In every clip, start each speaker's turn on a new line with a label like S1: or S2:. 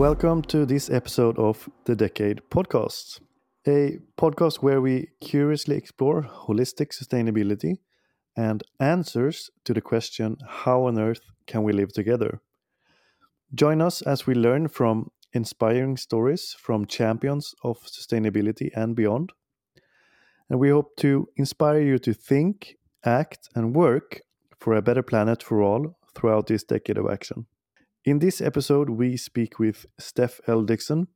S1: Welcome to this episode of the Decade Podcast, a podcast where we curiously explore holistic sustainability and answers to the question how on earth can we live together? Join us as we learn from inspiring stories from champions of sustainability and beyond. And we hope to inspire you to think, act, and work for a better planet for all throughout this decade of action. In this episode, we speak with Steph L. Dickson,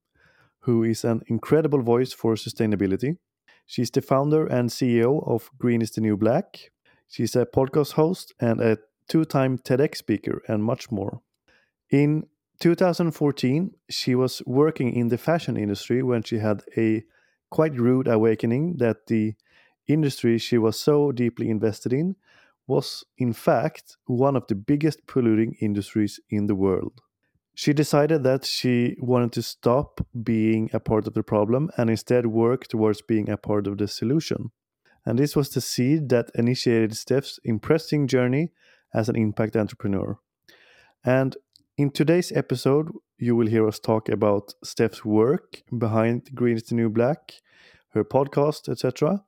S1: who is an incredible voice for sustainability. She's the founder and CEO of Green is the New Black. She's a podcast host and a two time TEDx speaker, and much more. In 2014, she was working in the fashion industry when she had a quite rude awakening that the industry she was so deeply invested in was, in fact, one of the biggest polluting industries in the world. She decided that she wanted to stop being a part of the problem and instead work towards being a part of the solution. And this was the seed that initiated Steph's impressive journey as an impact entrepreneur. And in today's episode, you will hear us talk about Steph's work behind Green is the New Black, her podcast, etc.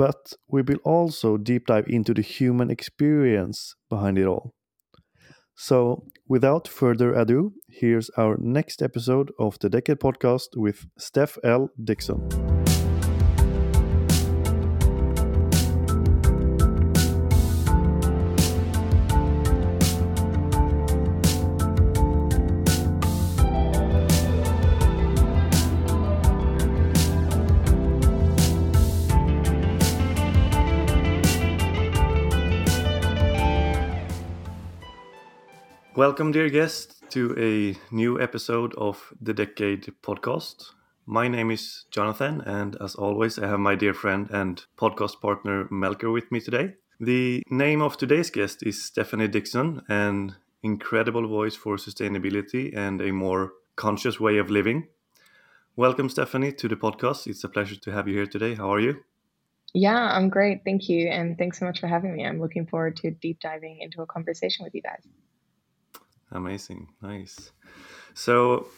S1: But we will also deep dive into the human experience behind it all. So, without further ado, here's our next episode of the Decade Podcast with Steph L. Dickson. Welcome, dear guest, to a new episode of the Decade podcast. My name is Jonathan, and as always, I have my dear friend and podcast partner Melker with me today. The name of today's guest is Stephanie Dickson, an incredible voice for sustainability and a more conscious way of living. Welcome, Stephanie, to the podcast. It's a pleasure to have you here today. How are you?
S2: Yeah, I'm great. Thank you. And thanks so much for having me. I'm looking forward to deep diving into a conversation with you guys.
S1: Amazing, nice. So,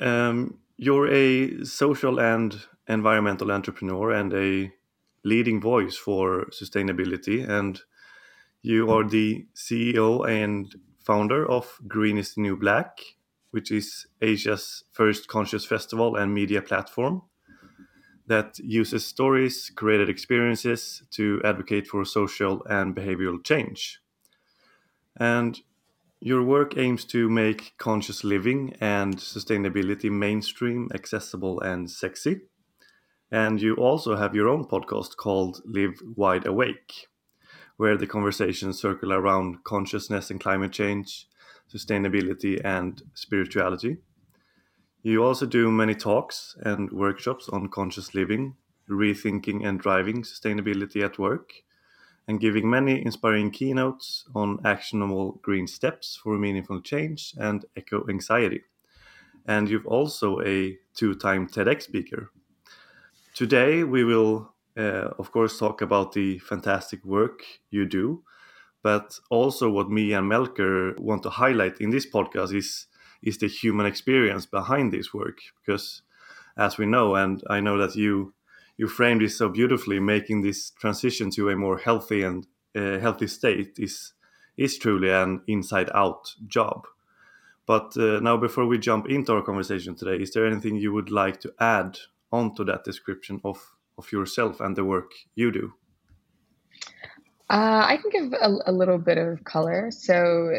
S1: um, you're a social and environmental entrepreneur and a leading voice for sustainability, and you are the CEO and founder of Green is the New Black, which is Asia's first conscious festival and media platform that uses stories, created experiences to advocate for social and behavioral change. And your work aims to make conscious living and sustainability mainstream, accessible, and sexy. And you also have your own podcast called Live Wide Awake, where the conversations circle around consciousness and climate change, sustainability, and spirituality. You also do many talks and workshops on conscious living, rethinking and driving sustainability at work, and giving many inspiring keynotes on actionable green steps for meaningful change and eco anxiety. And you've also a two time TEDx speaker. Today, we will, uh, of course, talk about the fantastic work you do, but also what me and Melker want to highlight in this podcast is, is the human experience behind this work. Because, as we know, and I know that you you framed this so beautifully, making this transition to a more healthy and uh, healthy state is is truly an inside out job. But uh, now, before we jump into our conversation today, is there anything you would like to add onto that description of of yourself and the work you do?
S2: Uh, I can give a, a, little bit of color. So,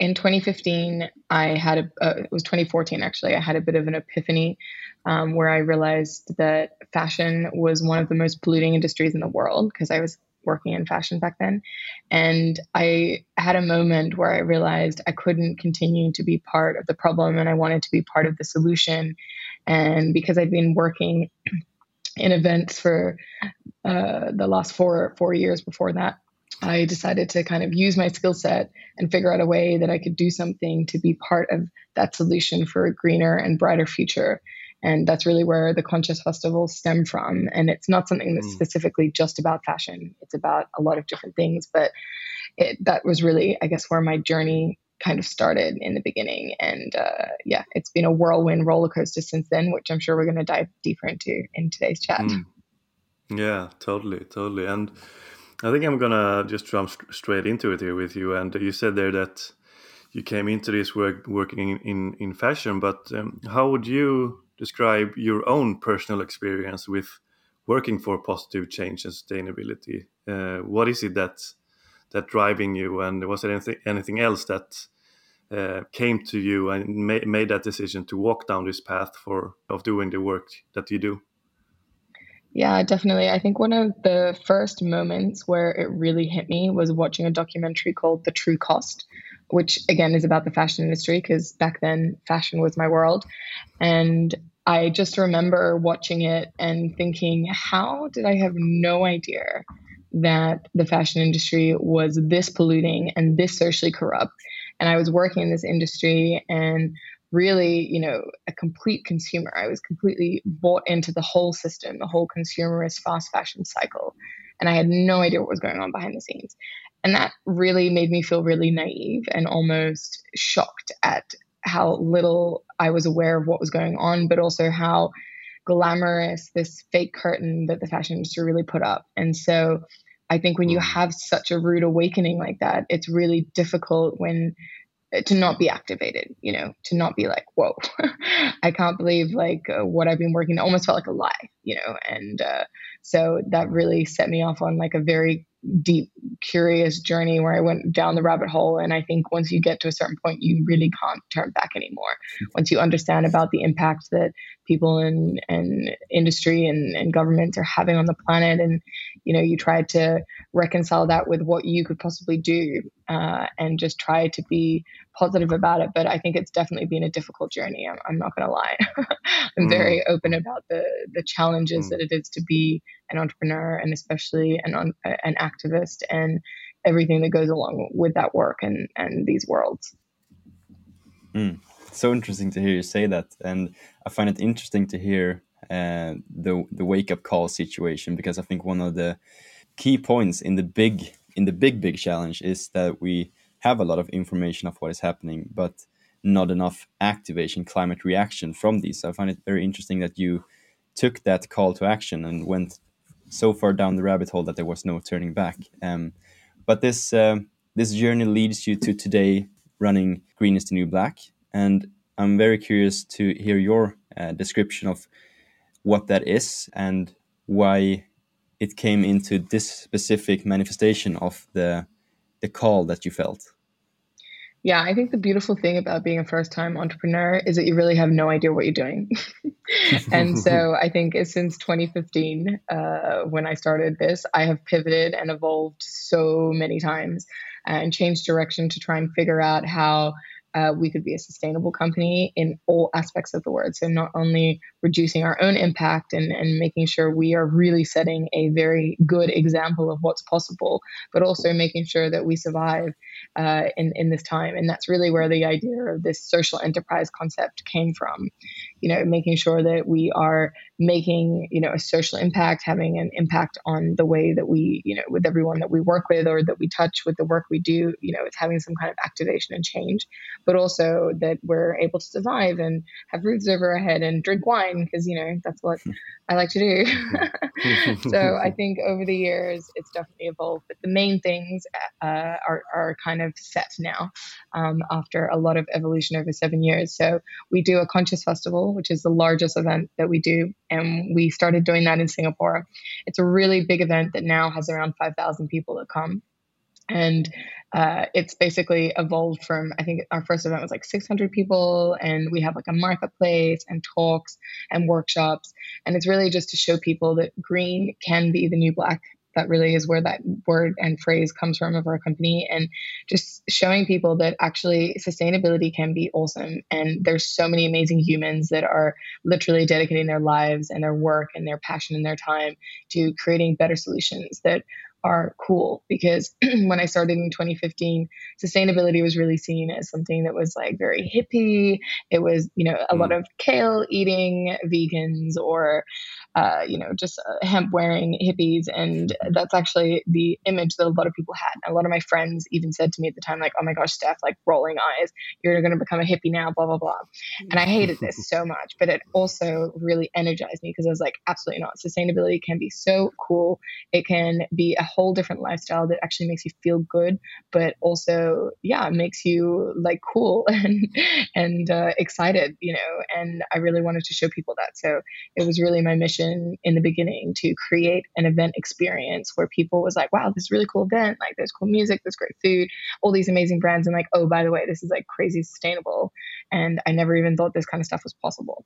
S2: in 2015, I had a, uh, it was 2014 actually, I had a bit of an epiphany um, where I realized that fashion was one of the most polluting industries in the world because I was working in fashion back then. And I had a moment where I realized I couldn't continue to be part of the problem and I wanted to be part of the solution. And because I'd been working in events for uh, the last four four years before that, I decided to kind of use my skill set and figure out a way that I could do something to be part of that solution for a greener and brighter future. And that's really where the Conscious Festivals stem from. And it's not something that's mm. specifically just about fashion, it's about a lot of different things. But it, that was really, I guess, where my journey kind of started in the beginning. And uh, yeah, it's been a whirlwind roller coaster since then, which I'm sure we're going to dive deeper into in today's chat. Mm.
S1: Yeah, totally, totally. And I think I'm gonna just jump straight into it here with you. And you said there that you came into this work working in in, fashion, but um, how would you describe your own personal experience with working for positive change and sustainability? Uh, what is it that that driving you, and was there anything anything else that uh, came to you and ma made that decision to walk down this path for of doing the work that you do?
S2: Yeah, definitely. I think one of the first moments where it really hit me was watching a documentary called The True Cost, which again is about the fashion industry because back then fashion was my world. And I just remember watching it and thinking, how did I have no idea that the fashion industry was this polluting and this socially corrupt? And I was working in this industry and really, you know, a complete consumer. I was completely bought into the whole system, the whole consumerist fast fashion cycle. And I had no idea what was going on behind the scenes. And that really made me feel really naive and almost shocked at how little I was aware of what was going on, but also how glamorous this fake curtain that the fashion industry really put up. And so I think when you mm. have such a rude awakening like that, it's really difficult when to not be activated, you know, to not be like, whoa, I can't believe like uh, what I've been working. It almost felt like a lie, you know, and uh, so that really set me off on like a very deep, curious journey where I went down the rabbit hole. And I think once you get to a certain point, you really can't turn back anymore. Once you understand about the impact that people in and industry and, and governments are having on the planet, and you know, you try to reconcile that with what you could possibly do, uh, and just try to be positive about it. But I think it's definitely been a difficult journey. I'm, I'm not going to lie. I'm mm. very open about the the challenges mm. that it is to be an entrepreneur and especially an an activist and everything that goes along with that work and and these worlds.
S3: Mm. So interesting to hear you say that, and I find it interesting to hear uh, the the wake up call situation because I think one of the key points in the big in the big big challenge is that we have a lot of information of what is happening, but not enough activation, climate reaction from these. So I find it very interesting that you took that call to action and went so far down the rabbit hole that there was no turning back. Um, but this uh, this journey leads you to today running Green is the New Black, and I'm very curious to hear your uh, description of what that is and why it came into this specific manifestation of the the call that you felt.
S2: Yeah, I think the beautiful thing about being a first time entrepreneur is that you really have no idea what you're doing. and so I think since 2015, uh, when I started this, I have pivoted and evolved so many times and changed direction to try and figure out how uh, we could be a sustainable company in all aspects of the word. So, not only reducing our own impact and, and making sure we are really setting a very good example of what's possible, but also making sure that we survive uh, in, in this time. And that's really where the idea of this social enterprise concept came from. You know, making sure that we are making, you know, a social impact, having an impact on the way that we, you know, with everyone that we work with or that we touch with the work we do, you know, it's having some kind of activation and change but also that we're able to survive and have roofs over our head and drink wine because you know that's what I like to do. so I think over the years it's definitely evolved, but the main things uh, are are kind of set now um, after a lot of evolution over seven years. So we do a conscious festival, which is the largest event that we do, and we started doing that in Singapore. It's a really big event that now has around five thousand people that come. And uh, it's basically evolved from i think our first event was like 600 people and we have like a marketplace and talks and workshops. And it's really just to show people that green can be the new black that really is where that word and phrase comes from of our company and just showing people that actually sustainability can be awesome and there's so many amazing humans that are literally dedicating their lives and their work and their passion and their time to creating better solutions that are cool because when I started in 2015, sustainability was really seen as something that was like very hippie. It was, you know, a mm. lot of kale eating vegans or uh, you know, just uh, hemp wearing hippies. And that's actually the image that a lot of people had. A lot of my friends even said to me at the time, like, oh my gosh, Steph, like rolling eyes, you're going to become a hippie now, blah, blah, blah. And I hated this so much, but it also really energized me because I was like, absolutely not. Sustainability can be so cool. It can be a whole different lifestyle that actually makes you feel good, but also, yeah, makes you like cool and, and uh, excited, you know. And I really wanted to show people that. So it was really my mission in the beginning to create an event experience where people was like, wow, this is really cool event. Like there's cool music, there's great food, all these amazing brands. And like, oh, by the way, this is like crazy sustainable. And I never even thought this kind of stuff was possible.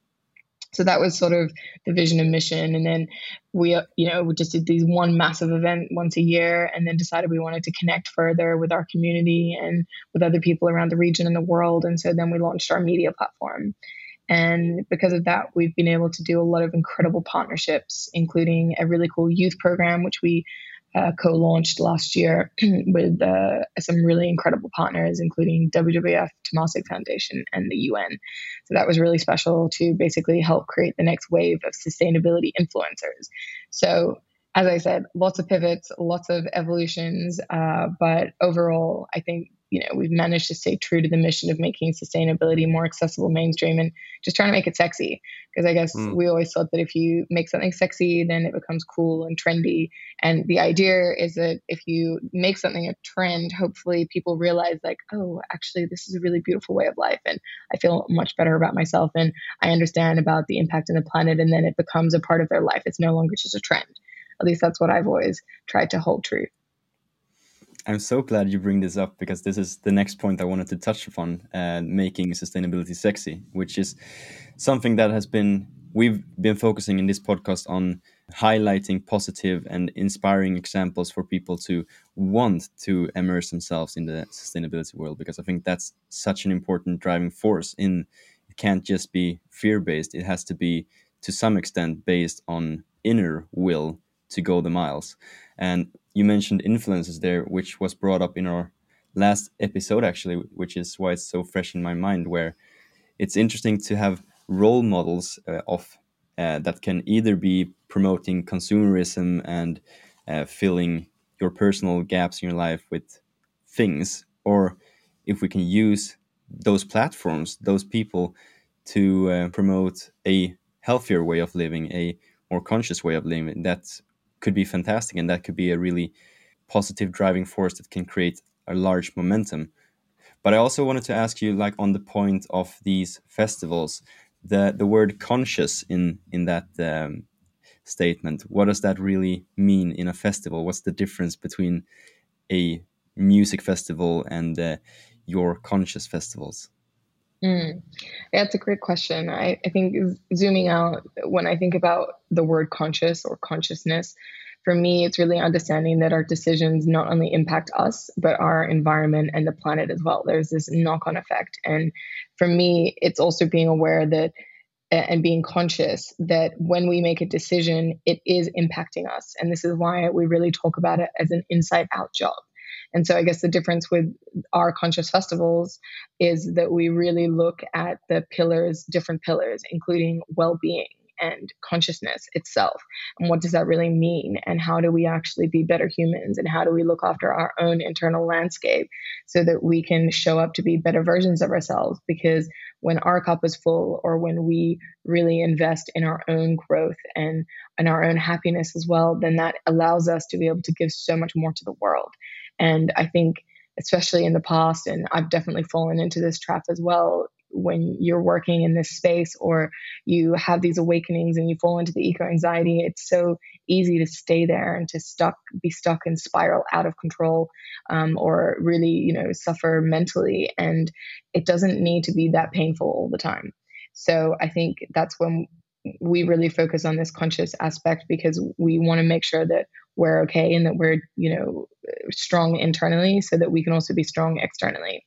S2: So that was sort of the vision and mission. And then we, uh, you know, we just did these one massive event once a year and then decided we wanted to connect further with our community and with other people around the region and the world. And so then we launched our media platform. And because of that, we've been able to do a lot of incredible partnerships, including a really cool youth program, which we uh, co-launched last year with uh, some really incredible partners, including WWF, Temasek Foundation, and the UN. So that was really special to basically help create the next wave of sustainability influencers. So as I said, lots of pivots, lots of evolutions, uh, but overall, I think you know we've managed to stay true to the mission of making sustainability more accessible mainstream and just trying to make it sexy. Because i guess mm. we always thought that if you make something sexy then it becomes cool and trendy. And the idea is that if you make something a trend hopefully people realize like oh actually this is a really beautiful way of life and i feel much better about myself and i understand about the impact on the planet and then it becomes a part of their life. It's no longer just a trend. At least that's what i've always tried to hold true
S3: I'm so glad you bring this up because this is the next point I wanted to touch upon, uh, making sustainability sexy, which is something that has been we've been focusing in this podcast on highlighting positive and inspiring examples for people to want to immerse themselves in the sustainability world because I think that's such an important driving force in it can't just be fear based it has to be to some extent based on inner will to go the miles. And you mentioned influences there, which was brought up in our last episode, actually, which is why it's so fresh in my mind. Where it's interesting to have role models uh, of uh, that can either be promoting consumerism and uh, filling your personal gaps in your life with things, or if we can use those platforms, those people, to uh, promote a healthier way of living, a more conscious way of living. That's could be fantastic and that could be a really positive driving force that can create a large momentum. But i also wanted to ask you like on the point of these festivals the the word conscious in in that um, statement what does that really mean in a festival? What's the difference between a music festival and uh, your conscious festivals
S2: Mm. It's a great question. I, I think zooming out, when I think about the word conscious or consciousness, for me, it's really understanding that our decisions not only impact us, but our environment and the planet as well. There's this knock on effect. And for me, it's also being aware that and being conscious that when we make a decision, it is impacting us. And this is why we really talk about it as an inside out job. And so I guess the difference with our conscious festivals is that we really look at the pillars, different pillars, including well being and consciousness itself. And what does that really mean? And how do we actually be better humans? And how do we look after our own internal landscape so that we can show up to be better versions of ourselves? Because when our cup is full or when we really invest in our own growth and, and our own happiness as well, then that allows us to be able to give so much more to the world. And I think, especially in the past, and I've definitely fallen into this trap as well, when you're working in this space or you have these awakenings and you fall into the eco anxiety, it's so easy to stay there and to stuck be stuck and spiral out of control um, or really you know suffer mentally. And it doesn't need to be that painful all the time. So i think that's when we really focus on this conscious aspect because we want to make sure that we're okay and that we're you know strong internally so that we can also be strong externally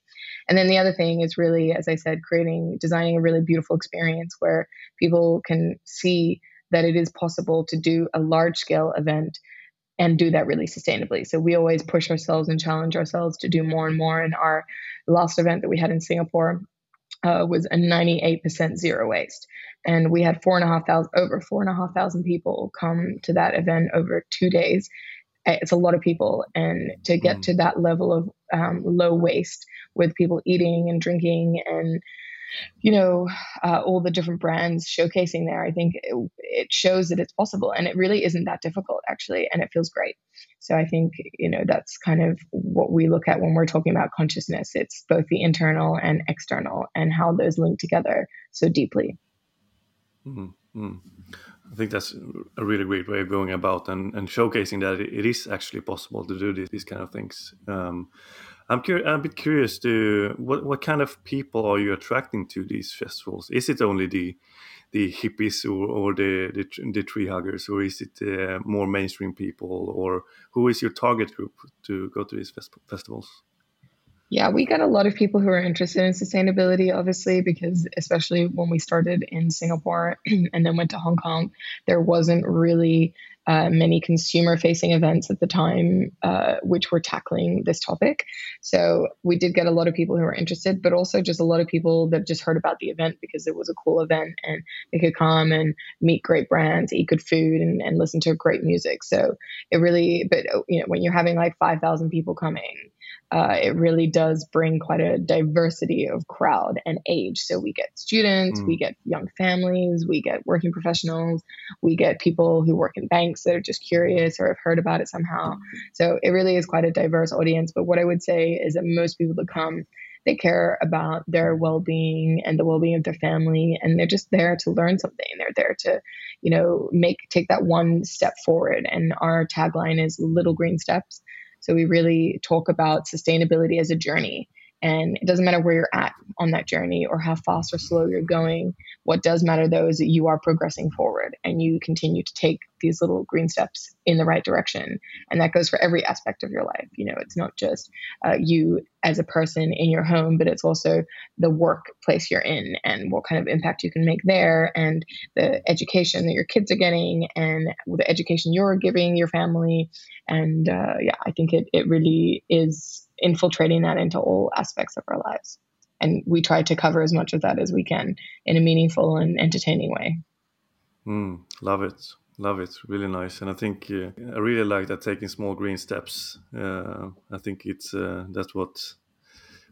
S2: and then the other thing is really as i said creating designing a really beautiful experience where people can see that it is possible to do a large scale event and do that really sustainably. So we always push ourselves and challenge ourselves to do more and more. In our last event that we had in Singapore, uh, was a 98% zero waste. And we had four and a half thousand, over four and a half thousand people come to that event over two days. It's a lot of people. And to get mm. to that level of um, low waste with people eating and drinking and you know, uh, all the different brands showcasing there, I think it, it, shows that it's possible. And it really isn't that difficult, actually. And it feels great. So I think, you know, that's kind of what we look at when we're talking about consciousness. It's both the internal and external and how those link together so deeply.
S1: Mm-hmm. I think that's a really great way of going about and, and showcasing that it is actually possible to do these, these kind of things. Um, I'm, cur- I'm a bit curious to what, what kind of people are you attracting to these festivals? Is it only the the hippies or, or the, the, the tree huggers, or is it uh, more mainstream people, or who is your target group to go to these fest- festivals?
S2: Yeah, we got a lot of people who are interested in sustainability, obviously, because especially when we started in Singapore and then went to Hong Kong, there wasn't really uh, many consumer facing events at the time uh, which were tackling this topic. So we did get a lot of people who were interested, but also just a lot of people that just heard about the event because it was a cool event and they could come and meet great brands, eat good food, and, and listen to great music. So it really, but you know, when you're having like 5,000 people coming, uh, it really does bring quite a diversity of crowd and age. So we get students, mm. we get young families, we get working professionals, we get people who work in banks that are just curious or have heard about it somehow. So it really is quite a diverse audience. But what I would say is that most people that come, they care about their well-being and the well-being of their family and they're just there to learn something they're there to you know make take that one step forward and our tagline is little green steps so we really talk about sustainability as a journey. And it doesn't matter where you're at on that journey or how fast or slow you're going. What does matter though is that you are progressing forward and you continue to take these little green steps in the right direction. And that goes for every aspect of your life. You know, it's not just uh, you as a person in your home, but it's also the workplace you're in and what kind of impact you can make there and the education that your kids are getting and the education you're giving your family. And uh, yeah, I think it, it really is infiltrating that into all aspects of our lives. And we try to cover as much of that as we can in a meaningful and entertaining way.
S1: Mm, love it. Love it. Really nice. And I think uh, I really like that taking small green steps. Uh, I think it's uh, that's what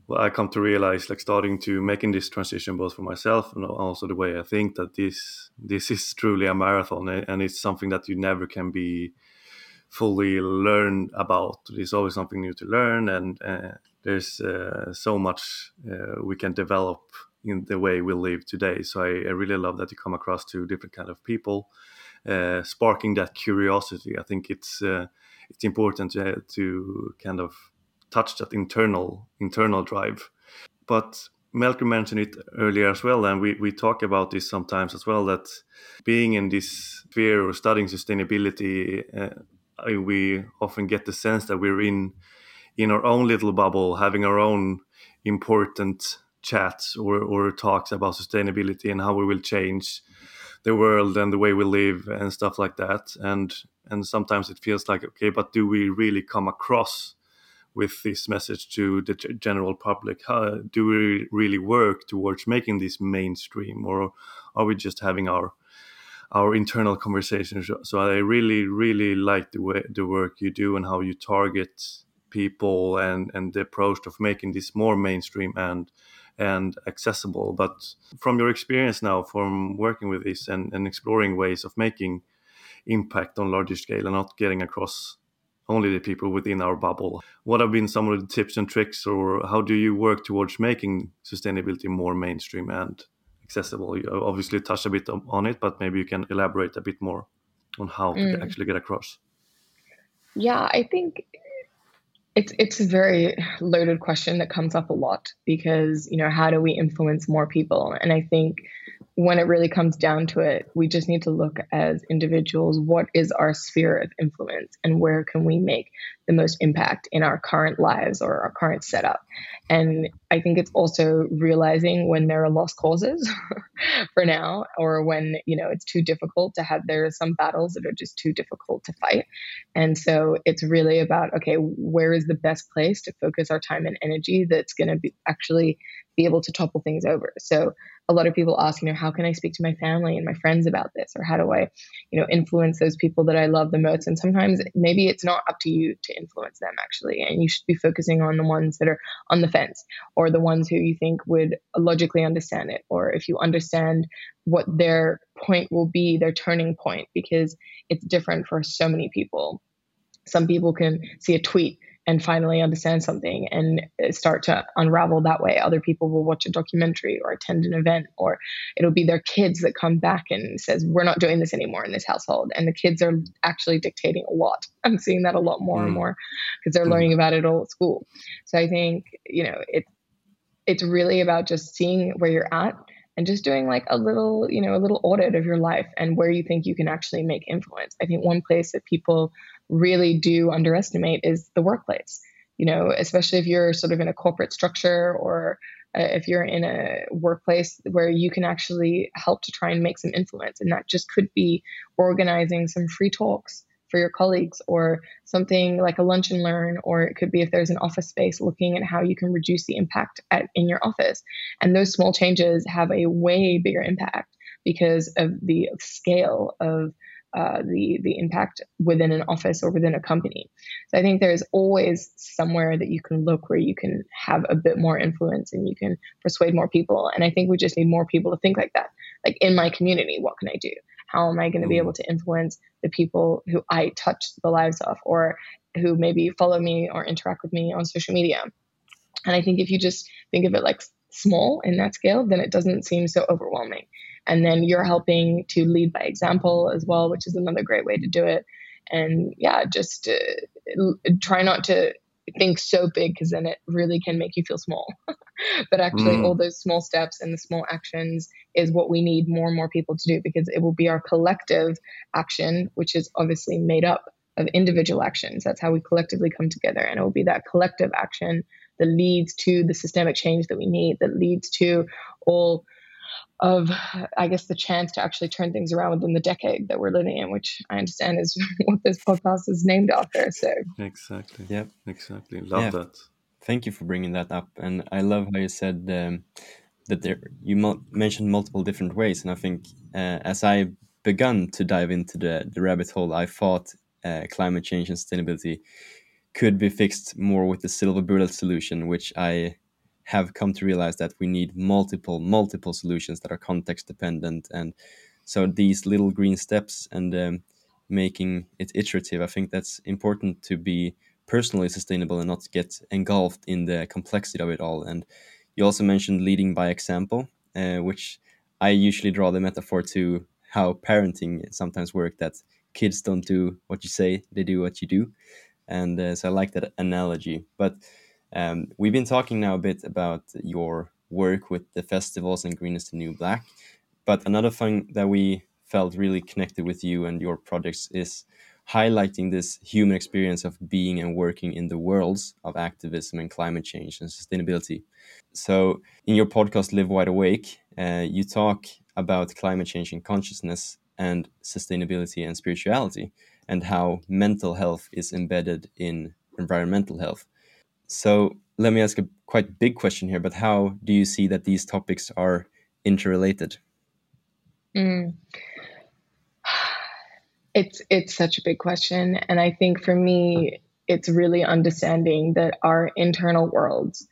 S1: well, I come to realize, like starting to making this transition both for myself and also the way I think that this this is truly a marathon and it's something that you never can be fully learn about. There's always something new to learn, and uh, there's uh, so much uh, we can develop in the way we live today. So I, I, really love that you come across to different kind of people, uh, sparking that curiosity. I think it's uh, it's important to, to kind of touch that internal internal drive. But Melker mentioned it earlier as well, and we, we talk about this sometimes as well that being in this sphere or studying sustainability uh, we often get the sense that we're in in our own little bubble, having our own important chats or, or talks about sustainability and how we will change the world and the way we live and stuff like that. And and sometimes it feels like okay, but do we really come across with this message to the general public? How, do we really work towards making this mainstream, or are we just having our our internal conversations. So I really, really like the way the work you do and how you target people and and the approach of making this more mainstream and and accessible. But from your experience now, from working with this and, and exploring ways of making impact on larger scale and not getting across only the people within our bubble. What have been some of the tips and tricks, or how do you work towards making sustainability more mainstream and accessible. You obviously touched a bit on it, but maybe you can elaborate a bit more on how to mm. actually get across.
S2: Yeah, I think it's it's a very loaded question that comes up a lot because you know how do we influence more people? And I think when it really comes down to it, we just need to look as individuals what is our sphere of influence and where can we make the most impact in our current lives or our current setup. And I think it's also realizing when there are lost causes for now, or when, you know, it's too difficult to have, there are some battles that are just too difficult to fight. And so it's really about, okay, where is the best place to focus our time and energy that's going to be actually be able to topple things over. So a lot of people ask, you know, how can I speak to my family and my friends about this? Or how do I, you know, influence those people that I love the most? And sometimes maybe it's not up to you to influence them actually. And you should be focusing on the ones that are on the fence or the ones who you think would logically understand it. Or if you understand what their point will be, their turning point, because it's different for so many people. Some people can see a tweet and finally understand something and start to unravel that way. Other people will watch a documentary or attend an event, or it'll be their kids that come back and says, "We're not doing this anymore in this household." And the kids are actually dictating a lot. I'm seeing that a lot more mm. and more because they're mm. learning about it all at school. So I think you know it's it's really about just seeing where you're at and just doing like a little you know a little audit of your life and where you think you can actually make influence. I think one place that people really do underestimate is the workplace. You know, especially if you're sort of in a corporate structure or uh, if you're in a workplace where you can actually help to try and make some influence. And that just could be organizing some free talks for your colleagues or something like a lunch and learn or it could be if there's an office space looking at how you can reduce the impact at, in your office and those small changes have a way bigger impact because of the scale of uh, the the impact within an office or within a company. So I think there's always somewhere that you can look where you can have a bit more influence and you can persuade more people. And I think we just need more people to think like that. Like in my community, what can I do? How am I going to be mm. able to influence the people who I touch the lives of, or who maybe follow me or interact with me on social media? And I think if you just think of it like small in that scale, then it doesn't seem so overwhelming. And then you're helping to lead by example as well, which is another great way to do it. And yeah, just uh, try not to think so big because then it really can make you feel small. but actually, mm. all those small steps and the small actions is what we need more and more people to do because it will be our collective action, which is obviously made up of individual actions. That's how we collectively come together. And it will be that collective action that leads to the systemic change that we need, that leads to all of I guess the chance to actually turn things around within the decade that we're living in, which I understand is what this podcast is named after. So
S1: exactly,
S3: yeah,
S1: exactly, love yeah. that.
S3: Thank you for bringing that up, and I love how you said um, that there you mo- mentioned multiple different ways, and I think uh, as I begun to dive into the the rabbit hole, I thought uh, climate change and sustainability could be fixed more with the silver bullet solution, which I have come to realize that we need multiple multiple solutions that are context dependent. And so these little green steps and um, making it iterative i think that's important to be personally sustainable and not get engulfed in the complexity of it all. And you also mentioned leading by example uh, which i usually draw the metaphor to how parenting sometimes work that kids don't do what you say they do what you do. And uh, so i like that analogy. But um, we've been talking now a bit about your work with the festivals and Green is the New Black, but another thing that we felt really connected with you and your projects is highlighting this human experience of being and working in the worlds of activism and climate change and sustainability. So, in your podcast, Live Wide Awake, uh, you talk about climate change and consciousness and sustainability and spirituality, and how mental health is embedded in environmental health. So let me ask a quite big question here, but how do you see that these topics are interrelated?
S2: Mm. It's it's such a big question, and I think for me, it's really understanding that our internal worlds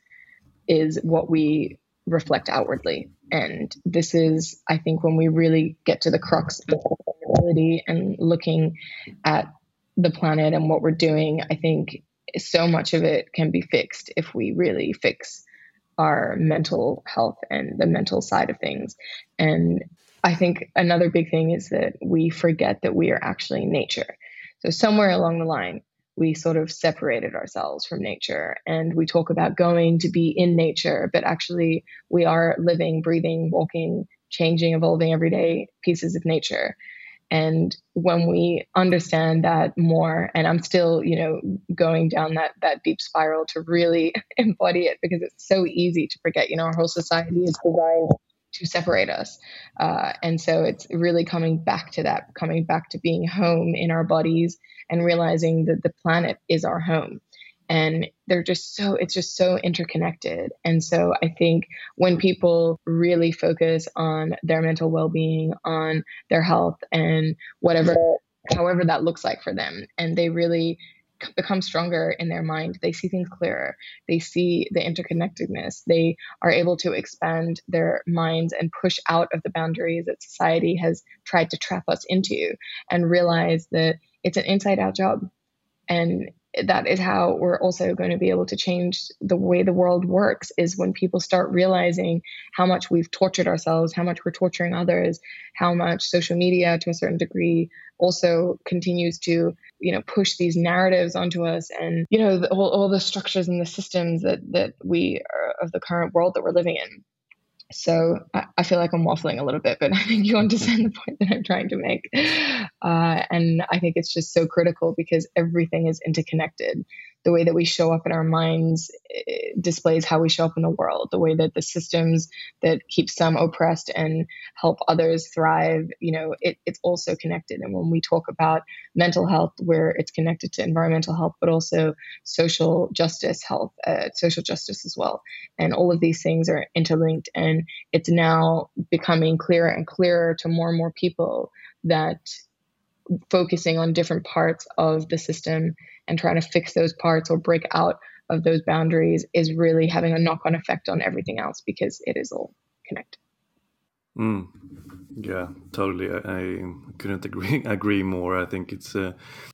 S2: is what we reflect outwardly, and this is, I think, when we really get to the crux of sustainability and looking at the planet and what we're doing. I think so much of it can be fixed if we really fix our mental health and the mental side of things. And I think another big thing is that we forget that we are actually nature. So, somewhere along the line, we sort of separated ourselves from nature and we talk about going to be in nature, but actually, we are living, breathing, walking, changing, evolving everyday pieces of nature. And when we understand that more, and I'm still, you know, going down that that deep spiral to really embody it because it's so easy to forget. You know, our whole society is designed to separate us, uh, and so it's really coming back to that, coming back to being home in our bodies and realizing that the planet is our home and they're just so it's just so interconnected. And so i think when people really focus on their mental well-being on their health and whatever however that looks like for them and they really become stronger in their mind they see things clearer. They see the interconnectedness. They are able to expand their minds and push out of the boundaries that society has tried to trap us into and realize that it's an inside out job. And that is how we're also going to be able to change the way the world works is when people start realizing how much we've tortured ourselves how much we're torturing others how much social media to a certain degree also continues to you know push these narratives onto us. And you know the, all, all the structures and the systems that that we are, of the current world that we're living in so I, I, feel like I'm waffling a little bit, but I think you understand the point that I'm trying to make. Uh, and I think it's just so critical because everything is interconnected the way that we show up in our minds eh, displays how we show up in the world the way that the systems that keep some oppressed and help others thrive you know it, it's also connected. And when we talk about mental health where it's connected to environmental health but also social justice health uh, social justice as well. And all of these things are interlinked and it's now becoming clearer and clearer to more and more people that focusing on different parts of the system and trying to fix those parts or break out of those boundaries is really having a knock on effect on everything else because it is all connected.
S1: Mm. Yeah, totally. I, I, couldn't agree agree more. I think it's. Uh,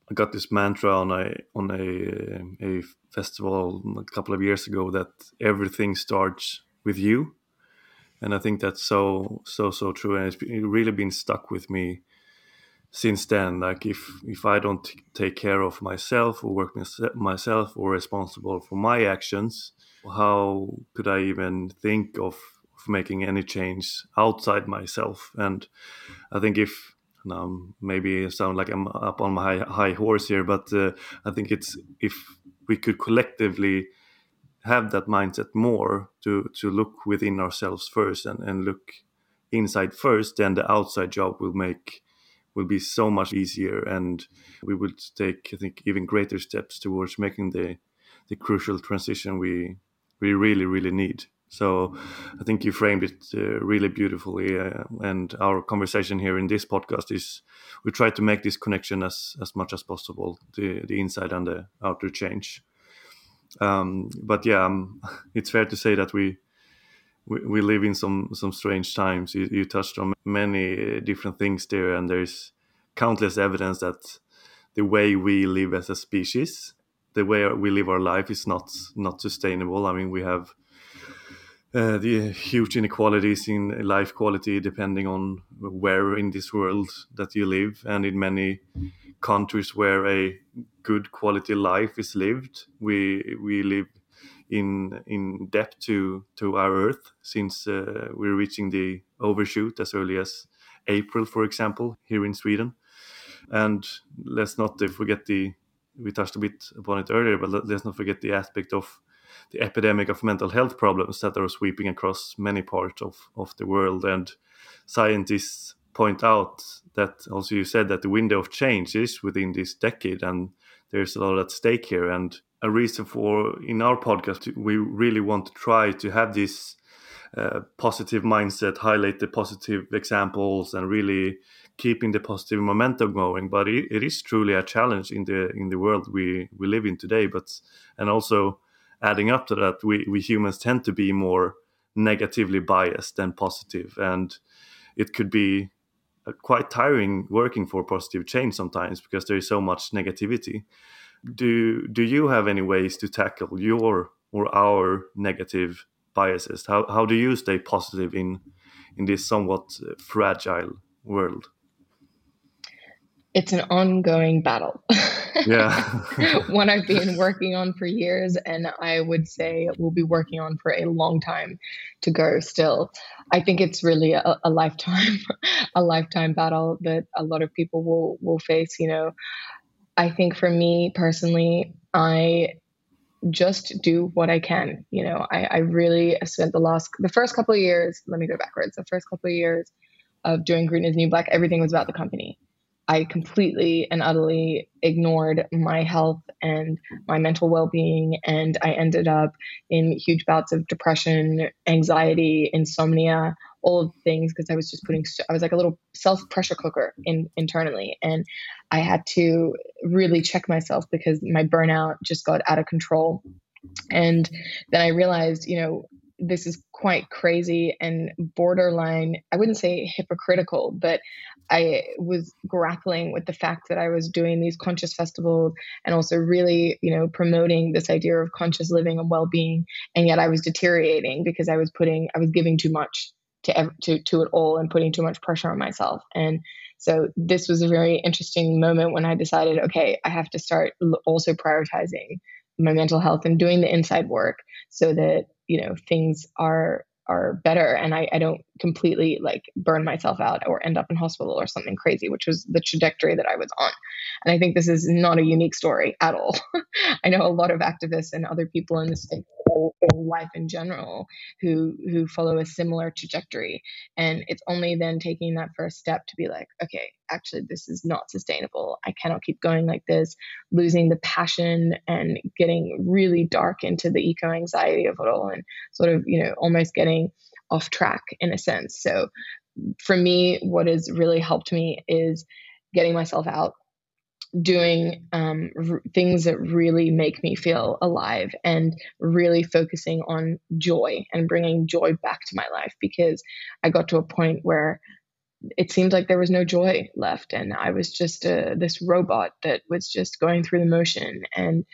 S1: I got this mantra on a on a a festival a couple of years ago that everything starts with you, and I think that's so so so true, and it's really been stuck with me since then like if if i don't take care of myself or work myself or responsible for my actions how could i even think of, of making any change outside myself? And i think if now maybe it sound like i'm up on my high, horse here but uh, i think it's if we could collectively have that mindset more to to look within ourselves first and, and look inside first then the outside job will make will be so much easier and we will take i think even greater steps towards making the the crucial transition we we really really need. So i think you framed it uh, really beautifully uh, and our conversation here in this podcast is we try to make this connection as as much as possible the the inside and the outer change. Um, but yeah um, it's fair to say that we we, we live in some some strange times. You, you touched on many different things there, and there's countless evidence that the way we live as a species, the way we live our life, is not not sustainable. I mean, we have uh, the huge inequalities in life quality depending on where in this world that you live, and in many countries where a good quality life is lived, we we live in in depth to to our Earth since uh, we're reaching the overshoot as early as April, for example, here in Sweden. And let's not forget the we touched a bit upon it earlier, but let's not forget the aspect of the epidemic of mental health problems that are sweeping across many parts of, of the world. And scientists point out that also you said that the window of change is within this decade and there's a lot at stake here. And a reason for in our podcast we really want to try to have this uh, positive mindset highlight the positive examples and really keeping the positive momentum going. But it, it is truly a challenge in the in the world we we live in today. But and also adding up to that we we humans tend to be more negatively biased than positive. And it could be uh, quite tiring working for positive change sometimes because there is so much negativity do do you have any ways to tackle your or our negative biases how, how do you stay positive in in this somewhat uh, fragile world
S2: it's an ongoing battle
S1: Yeah.
S2: one I've been working on for years, and I would say we'll be working on for a long time to go still. I think it's really a, a lifetime, a lifetime battle that a lot of people will will face. You know, I think for me personally, I just do what I can. You know, I, I really spent the last, the first couple of years, let me go backwards, the first couple of years of doing Green is New Black, everything was about the company. I completely and utterly ignored my health and my mental well being. And I ended up in huge bouts of depression, anxiety, insomnia, of things because I was just putting, I was like a little self pressure cooker in, internally. And I had to really check myself because my burnout just got out of control. And then I realized, you know, this is quite crazy and borderline, I wouldn't say hypocritical, but I was grappling with the fact that I was doing these conscious festivals and also really, you know, promoting this idea of conscious living and well-being, and yet I was deteriorating because I was putting, I was giving too much to to to it all and putting too much pressure on myself. And so this was a very interesting moment when I decided, okay, I have to start also prioritizing my mental health and doing the inside work so that you know things are are better and I, I don't completely like burn myself out or end up in hospital or something crazy, which was the trajectory that I was on. And I think this is not a unique story at all. I know a lot of activists and other people in the space life in general who who follow a similar trajectory. And it's only then taking that first step to be like okay actually this is not sustainable. I cannot keep going like this. Losing the passion and getting really dark into the eco anxiety of it all and sort of you know almost getting off track in a sense. So for me what has really helped me is getting myself out doing um, r- things that really make me feel alive and really focusing on joy and bringing joy back to my life because I got to a point where it seemed like there was no joy left and i was just uh, this robot that was just going through the motion and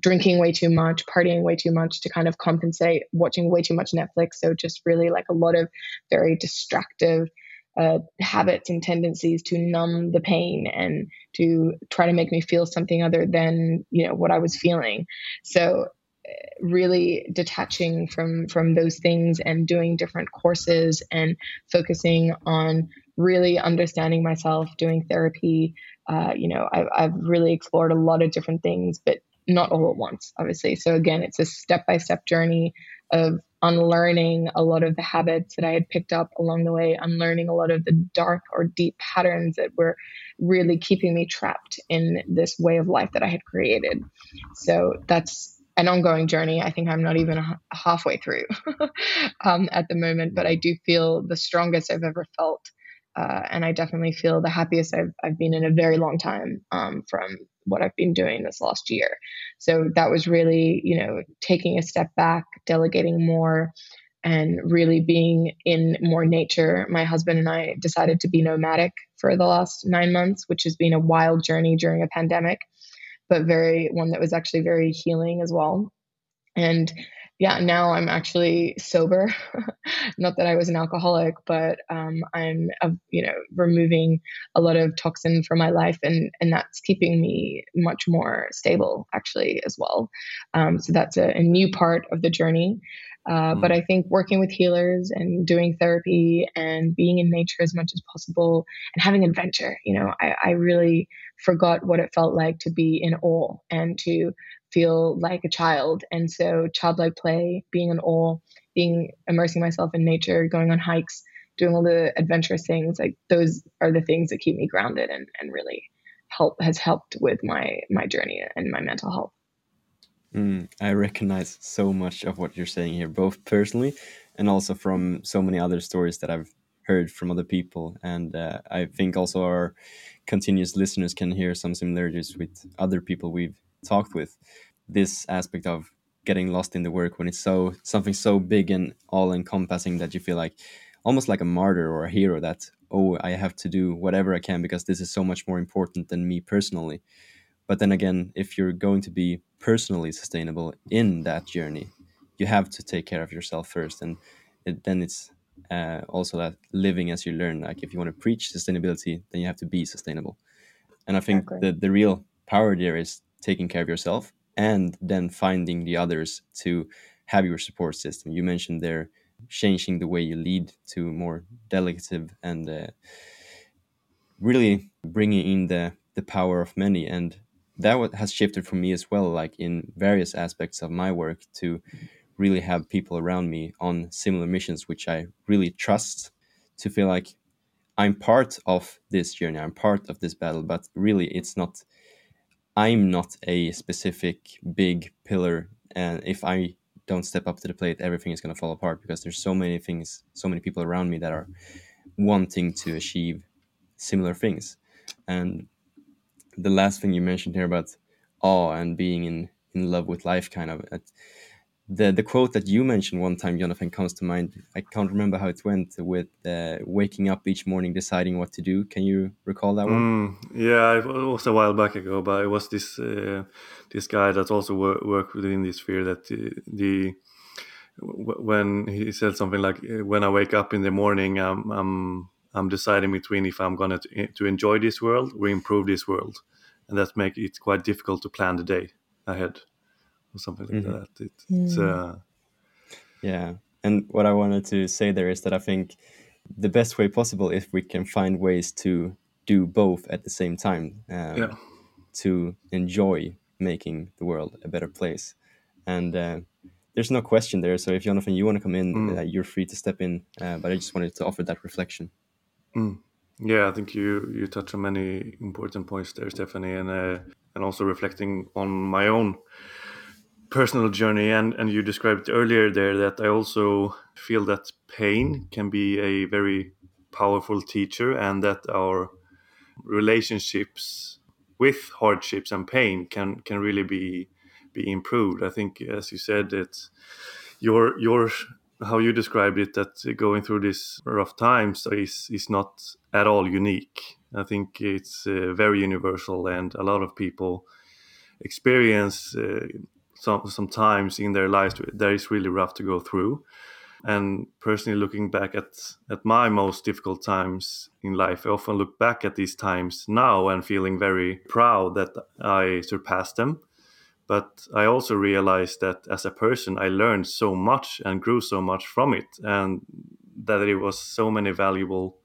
S2: drinking way too much partying way too much to kind of compensate watching way too much netflix. So just really like a lot of very distractive uh, habits and tendencies to numb the pain and to try to make me feel something other than you know what I was feeling. So uh, really detaching from from those things and doing different courses and focusing on really understanding myself doing therapy uh, you know I've, I've really explored a lot of different things but not all at once obviously so again it's a step-by-step journey of unlearning a lot of the habits that I had picked up along the way, unlearning a lot of the dark or deep patterns that were really keeping me trapped in this way of life that I had created. So that's an ongoing journey. I think I'm not even halfway through um, at the moment, but I do feel the strongest I've ever felt. Uh, and I definitely feel the happiest I've, I've been in a very long time um, from what I've been doing this last year. So that was really, you know, taking a step back, delegating more, and really being in more nature. My husband and I decided to be nomadic for the last nine months, which has been a wild journey during a pandemic, but very one that was actually very healing as well. And yeah, now I'm actually sober. Not that I was an alcoholic, but um, I'm, uh, you know, removing a lot of toxin from my life, and and that's keeping me much more stable, actually, as well. Um, so that's a, a, new part of the journey. Uh, mm. But I think working with healers and doing therapy and being in nature as much as possible and having adventure, you know, I, I really forgot what it felt like to be in awe and to feel like a child. And so childlike play, being in awe, being immersing myself in nature, going on hikes, doing all the adventurous things, like those are the things that keep me grounded and, and really help has helped with my my journey and my mental health.
S3: Mm, I recognize so much of what you're saying here, both personally and also from so many other stories that I've heard from other people. And uh, I think also our continuous listeners can hear some similarities with other people we've talked with this aspect of getting lost in the work when it's so something so big and all encompassing that you feel like almost like a martyr or a hero that oh i have to do whatever i can because this is so much more important than me personally. But then again if you're going to be personally sustainable in that journey you have to take care of yourself first. And it, then it's uh, also that living as you learn like if you want to preach sustainability then you have to be sustainable. And i think exactly. the, the real power there is taking care of yourself and then finding the others to have your support system. You mentioned there changing the way you lead to more delegative and uh, really bringing in the the power of many and that has shifted for me as well like in various aspects of my work to really have people around me on similar missions which i really trust to feel like i'm part of this journey i'm part of this battle but really it's not i'm not a specific big pillar and if i don't step up to the plate everything is going to fall apart because there's so many things so many people around me that are wanting to achieve similar things. And the last thing you mentioned here about awe and being in in love with life kind of the the quote that you mentioned one time jonathan comes to mind. I can't remember how it went with uh, waking up each morning deciding what to do. Can you recall that one?
S1: Mm, yeah it was a while back ago but it was this uh, this guy that also wor- worked within this sphere that the, the when he said something like when i wake up in the morning i'm, I'm I'm deciding between if I'm going to to enjoy this world or improve this world, and that makes it quite difficult to plan the day ahead or something like mm-hmm. that. It, it's uh...
S3: yeah, and what I wanted to say there is that I think the best way possible if we can find ways to do both at the same time um, yeah. to enjoy making the world a better place and uh, there's no question there so if jonathan you want to come in mm. uh, you're free to step in uh, but i just wanted to offer that reflection
S1: Mm. Yeah, I think you you touch on many important points there, Stephanie, and uh, and also reflecting on my own personal journey and and you described earlier there that I also feel that pain can be a very powerful teacher and that our relationships with hardships and pain can can really be be improved. I think as you said it's your your how you described it that going through these rough times is is not at all unique. I think it's uh, very universal, and a lot of people experience uh, some sometimes in their lives that is really rough to go through. And personally, looking back at at my most difficult times in life, I often look back at these times now and feeling very proud that I surpassed them but I also realized that as a person, I learned so much and grew so much from it, and that it was so many valuable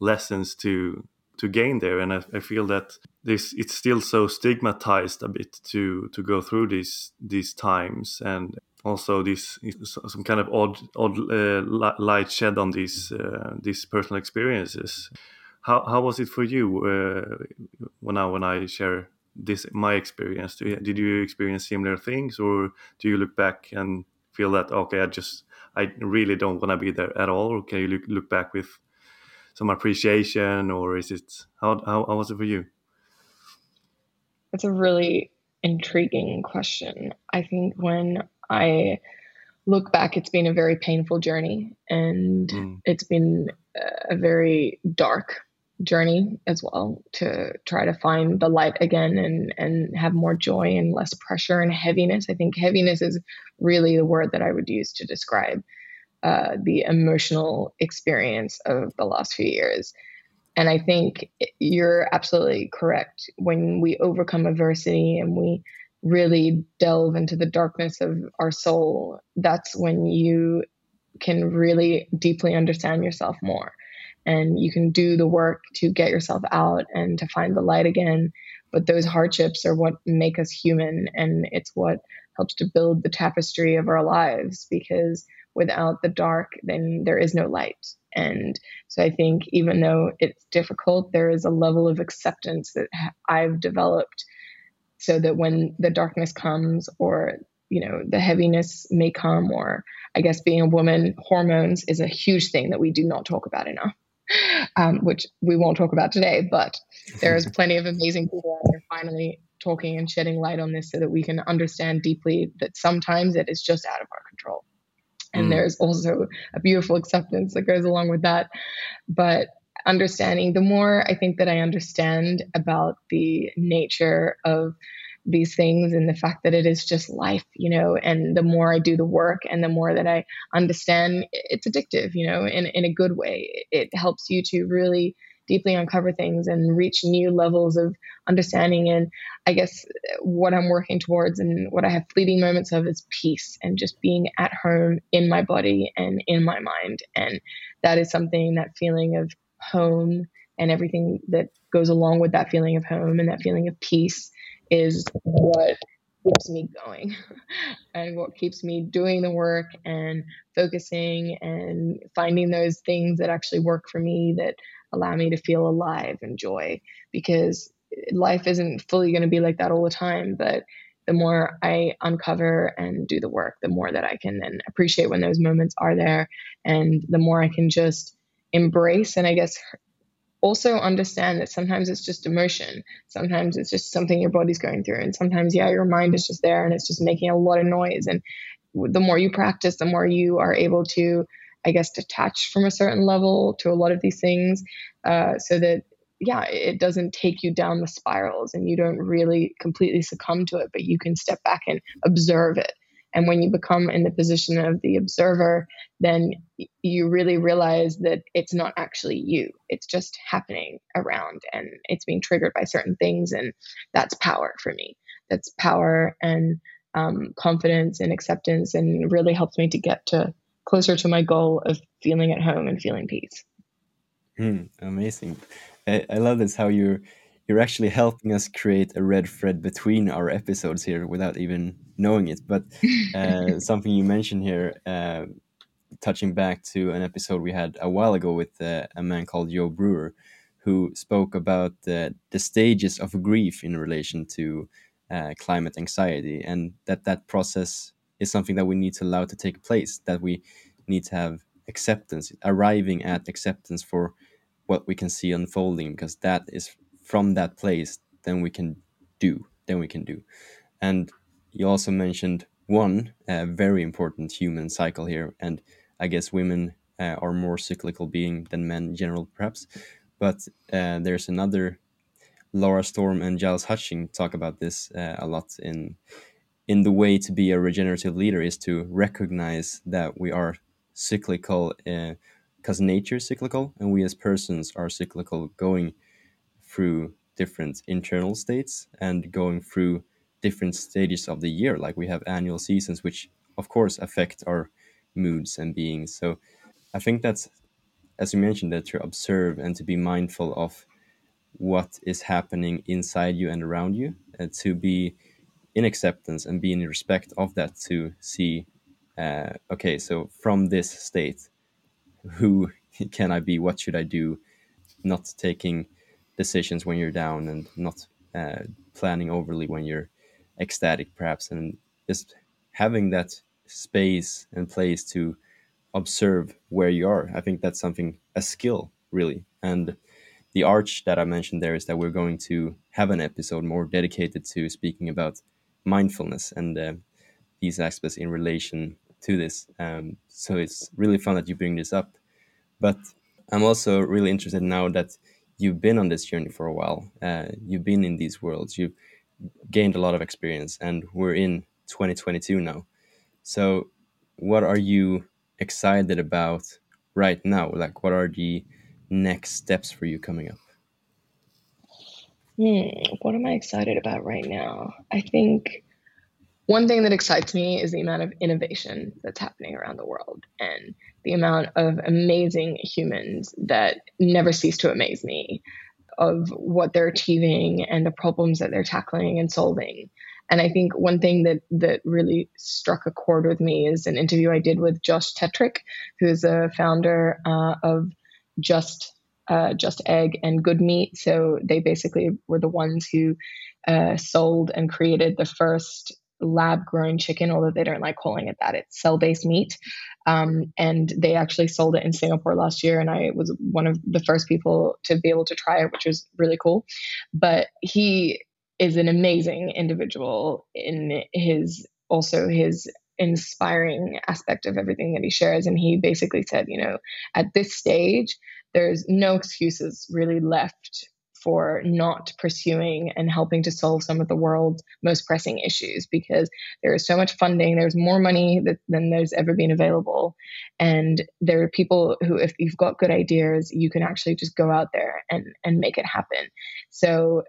S1: lessons to to gain there. And I, I feel that this it's still so stigmatized a bit to to go through these these times and also this some kind of odd odd uh, light shed on these uh, these personal experiences. How how was it for you uh, when I when I share this my experience did you experience similar things or do you look back and feel that okay i just i really don't want to be there at all or can you look, look back with some appreciation or is it how, how, how was it for you
S2: that's a really intriguing question i think when i look back it's been a very painful journey and mm. it's been a very dark journey as well to try to find the light again and and have more joy and less pressure and heaviness. I think heaviness is really the word that I would use to describe uh, the emotional experience of the last few years. And I think you're absolutely correct. When we overcome adversity and we really delve into the darkness of our soul, that's when you can really deeply understand yourself more and you can do the work to get yourself out and to find the light again. But those hardships are what make us human, and it's what helps to build the tapestry of our lives because without the dark, then there is no light. And so I think even though it's difficult, there is a level of acceptance that I've developed so that when the darkness comes or you know the heaviness may come or i guess being a woman hormones is a huge thing that we do not talk about enough um, which we won't talk about today. But there's plenty of amazing people out there finally talking and shedding light on this so that we can understand deeply that sometimes it is just out of our control. And mm. there's also a beautiful acceptance that goes along with that. But understanding, the more I think that I understand about the nature of these things and the fact that it is just life, you know, and the more I do the work and the more that I understand, it's addictive, you know, in, in a good way. It helps you to really deeply uncover things and reach new levels of understanding. And I guess what I'm working towards and what I have fleeting moments of is peace and just being at home in my body and in my mind. And that is something that feeling of home and everything that goes along with that feeling of home and that feeling of peace is what keeps me going and what keeps me doing the work and focusing and finding those things that actually work for me that allow me to feel alive and joy because life isn't fully going to be like that all the time but the more i uncover and do the work the more that i can then appreciate when those moments are there and the more i can just embrace and i guess also understand that sometimes it's just emotion. Sometimes it's just something your body's going through. And sometimes, yeah, your mind is just there and it's just making a lot of noise. And the more you practice, the more you are able to, I guess, detached from a certain level to a lot of these things uh, so that, yeah, it doesn't take you down the spirals and you don't really completely succumb to it, but you can step back and observe it and when you become in the position of the observer, then you really realize that it's not actually you. It's just happening around and it's being triggered by certain things. And that's power for me. That's power and um, confidence and acceptance and really helps me to get to closer to my goal of feeling at home and feeling peace.
S3: Hmm, amazing. I, I love this how you're you're actually helping us create a red thread between our episodes here without even knowing it. But uh, something you mentioned here, uh, touching back to an episode we had a while ago with uh, a man called Joe Brewer, who spoke about the stages of grief in relation to uh, climate anxiety, and that that process is something that we need to allow to take place. That we need to have acceptance, arriving at acceptance for what we can see unfolding, because that is from that place, then we can do, then we can do. And you also mentioned one uh, very important human cycle here, and I guess women uh, are more cyclical being than men in general, perhaps. But uh, there's another Laura Storm and Giles Hutchins talk about this uh, a lot in in the way to be a regenerative leader is to recognize that we are cyclical because uh, nature is cyclical and we as persons are cyclical going through different internal states and going through different stages of the year. Like we have annual seasons, which of course affect our moods and beings. So I think that's, as you mentioned, that to observe and to be mindful of what is happening inside you and around you, and to be in acceptance and be in respect of that to see, uh, okay, so from this state, who can I be? What should I do? Not taking decisions when you're down and not uh, planning overly when you're ecstatic perhaps and just having that space and place to observe where you are i think that's something a skill really and the arch that i mentioned there is that we're going to have an episode more dedicated to speaking about mindfulness and uh, these aspects in relation to this um, so it's really fun that you bring this up but i'm also really interested now that you've been on this journey for a while. Uh, you've been in these worlds. You've gained a lot of experience, and we're in 2022 now. So, what are you excited about right now? Like, what are the next steps for you coming up?
S2: Hmm, what am I excited about right now? I think one thing that excites me is the amount of innovation that's happening around the world and the amount of amazing humans that never cease to amaze me of what they're achieving and the problems that they're tackling and solving. And I think one thing that that really struck a chord with me is an interview I did with Josh Tetrick, who's a founder uh, of Just uh, Just Egg and Good Meat. So they basically were the ones who uh, sold and created the first lab grown chicken, although they don't like calling it that. It's cell based meat. Um, and they actually sold it in Singapore last year. And I was one of the first people to be able to try it, which was really cool. But he is an amazing individual in his also his inspiring aspect of everything that he shares. And he basically said, you know, at this stage, there's no excuses really left for not pursuing and helping to solve some of the world's most pressing issues because there is so much funding, there's more money that, than there's ever been available. And there are people who, if you've got good ideas, you can actually just go out there and, and make it happen. So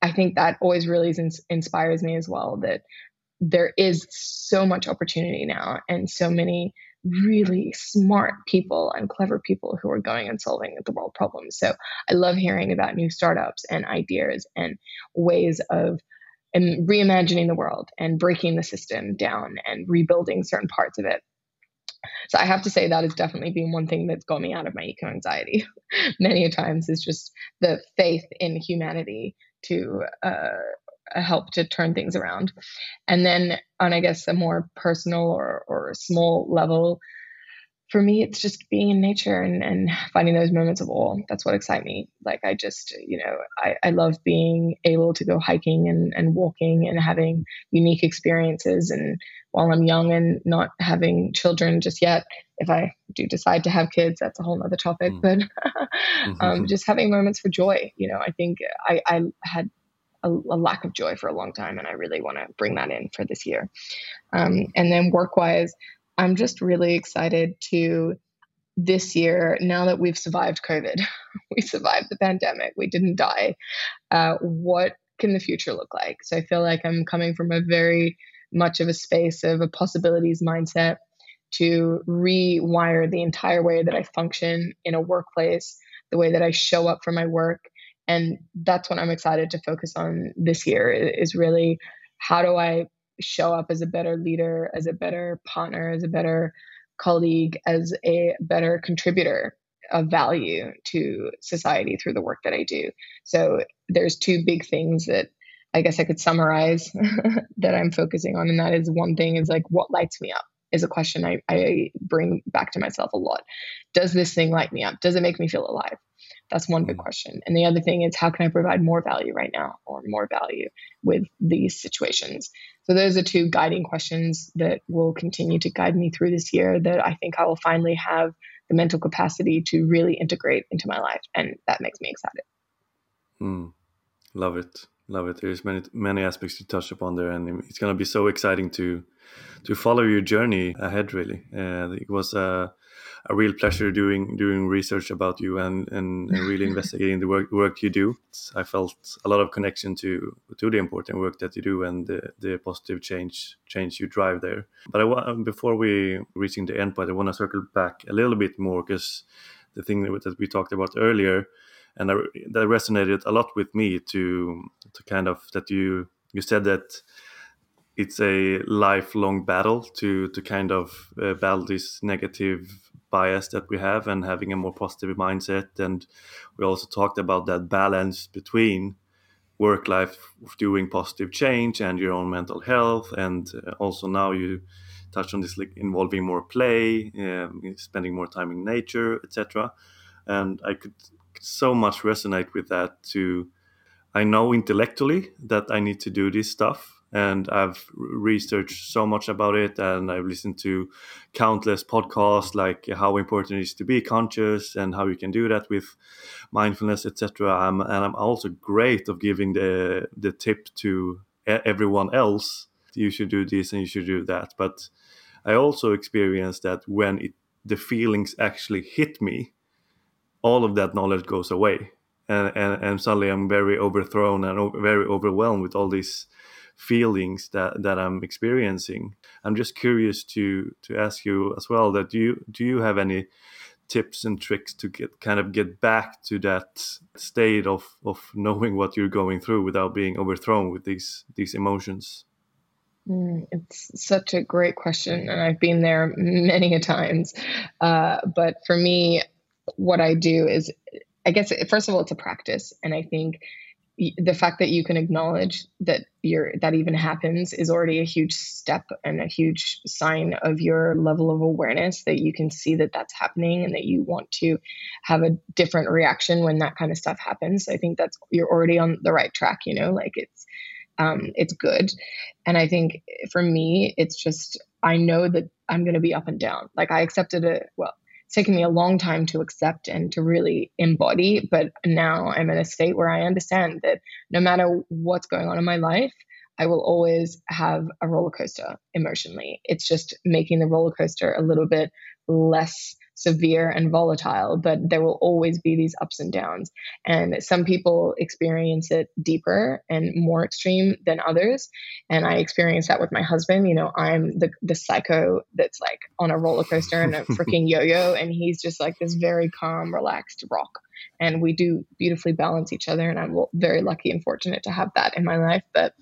S2: I think that always really inspires me as well that there is so much opportunity now and so many really smart people and clever people who are going and solving the world problems. So I love hearing about new startups and ideas and ways of and reimagining the world and breaking the system down and rebuilding certain parts of it. So I have to say that has definitely been one thing that's got me out of my eco anxiety many a times is just the faith in humanity to uh, help to turn things around. And then on, I guess, a more personal or, or small level, for me, it's just being in nature and, and finding those moments of awe. That's what excites me. Like I just, you know, I, I love being able to go hiking and, and walking and having unique experiences. And while I'm young and not having children just yet, if I do decide to have kids, that's a whole other topic. Mm. But um, mm-hmm. just having moments for joy. You know, I think I, I had a, a, lack of joy for a long time, and I really want to bring that in for this year. Um, and then work wise, I'm just really excited to this year, now that we've survived COVID, we survived the pandemic, we didn't die. Uh, what can the future look like? So I feel like I'm coming from a very much of a space of a possibilities mindset to rewire the entire way that I function in a workplace, the way that I show up for my work, and that's what i'm excited to focus on this year is really how do i show up as a better leader as a better partner as a better colleague as a better contributor of value to society through the work that i do. So there's two big things that i guess i could summarize that i'm focusing on and that is one thing is like what lights me up is a question I, I bring back to myself a lot. Does this thing light me up? Does it make me feel alive that's one big mm. question. And the other thing is, how can I provide more value right now or more value with these situations? So, those are two guiding questions that will continue to guide me through this year that I think I will finally have the mental capacity to really integrate into my life. And that makes me excited.
S1: Mm. Love it. Love it. There's many many aspects to touch upon there, and it's going to be so exciting to to follow your journey ahead. Really, uh, it was a a real pleasure doing doing research about you and and, and really investigating the work work you do. I felt a lot of connection to to the important work that you do and the, the positive change change you drive there. But I want before we reaching the end point, I want to circle back a little bit more because the thing that we talked about earlier and that resonated a lot with me to to kind of that you you said that it's a lifelong battle to to kind of uh, battle this negative bias that we have and having a more positive mindset. And we also talked about that balance between work life doing positive change and your own mental health. And uh, also now you touch on this like involving more play um, spending more time in nature etc and i could so much resonate with that to i know intellectually that i need to do this stuff and I've researched so much about it, and I've listened to countless podcasts like how important it is to be conscious and how you can do that with mindfulness, etc. and I'm also great of giving the the tip to everyone else. You should do this and you should do that, but I also experienced that when it, the feelings actually hit me, all of that knowledge goes away. And, and, and suddenly I'm very overthrown and very overwhelmed with all these feelings that that I'm experiencing. I'm just curious to to ask you as well that do you do you have any tips and tricks to get kind of get back to that state of of knowing what you're going through without being overthrown with these these emotions?
S2: Mm, it's such a great question, and I've been there many a times. Uh, but for me, what I do is, I guess, first of all, it's a practice, and I think the fact that you can acknowledge that you're that even happens is already a huge step and a huge sign of your level of awareness that you can see that that's happening and that you want to have a different reaction when that kind of stuff happens. I think that's you're already on the right track you know like it's um, it's good. And i think for me it's just i know that i'm going to be up and down. Like i accepted it well taken me a long time to accept and to really embody. But now I'm in a state where I understand that no matter what's going on in my life, I will always have a roller coaster emotionally. It's just making the roller coaster a little bit less severe and volatile, but there will always be these ups and downs. And some people experience it deeper and more extreme than others. And I experience that with my husband. You know, I'm the, the psycho that's like on a roller coaster and a freaking yo yo, and he's just like this very calm, relaxed rock and we do beautifully balance each other and i'm very lucky and fortunate to have that in my life but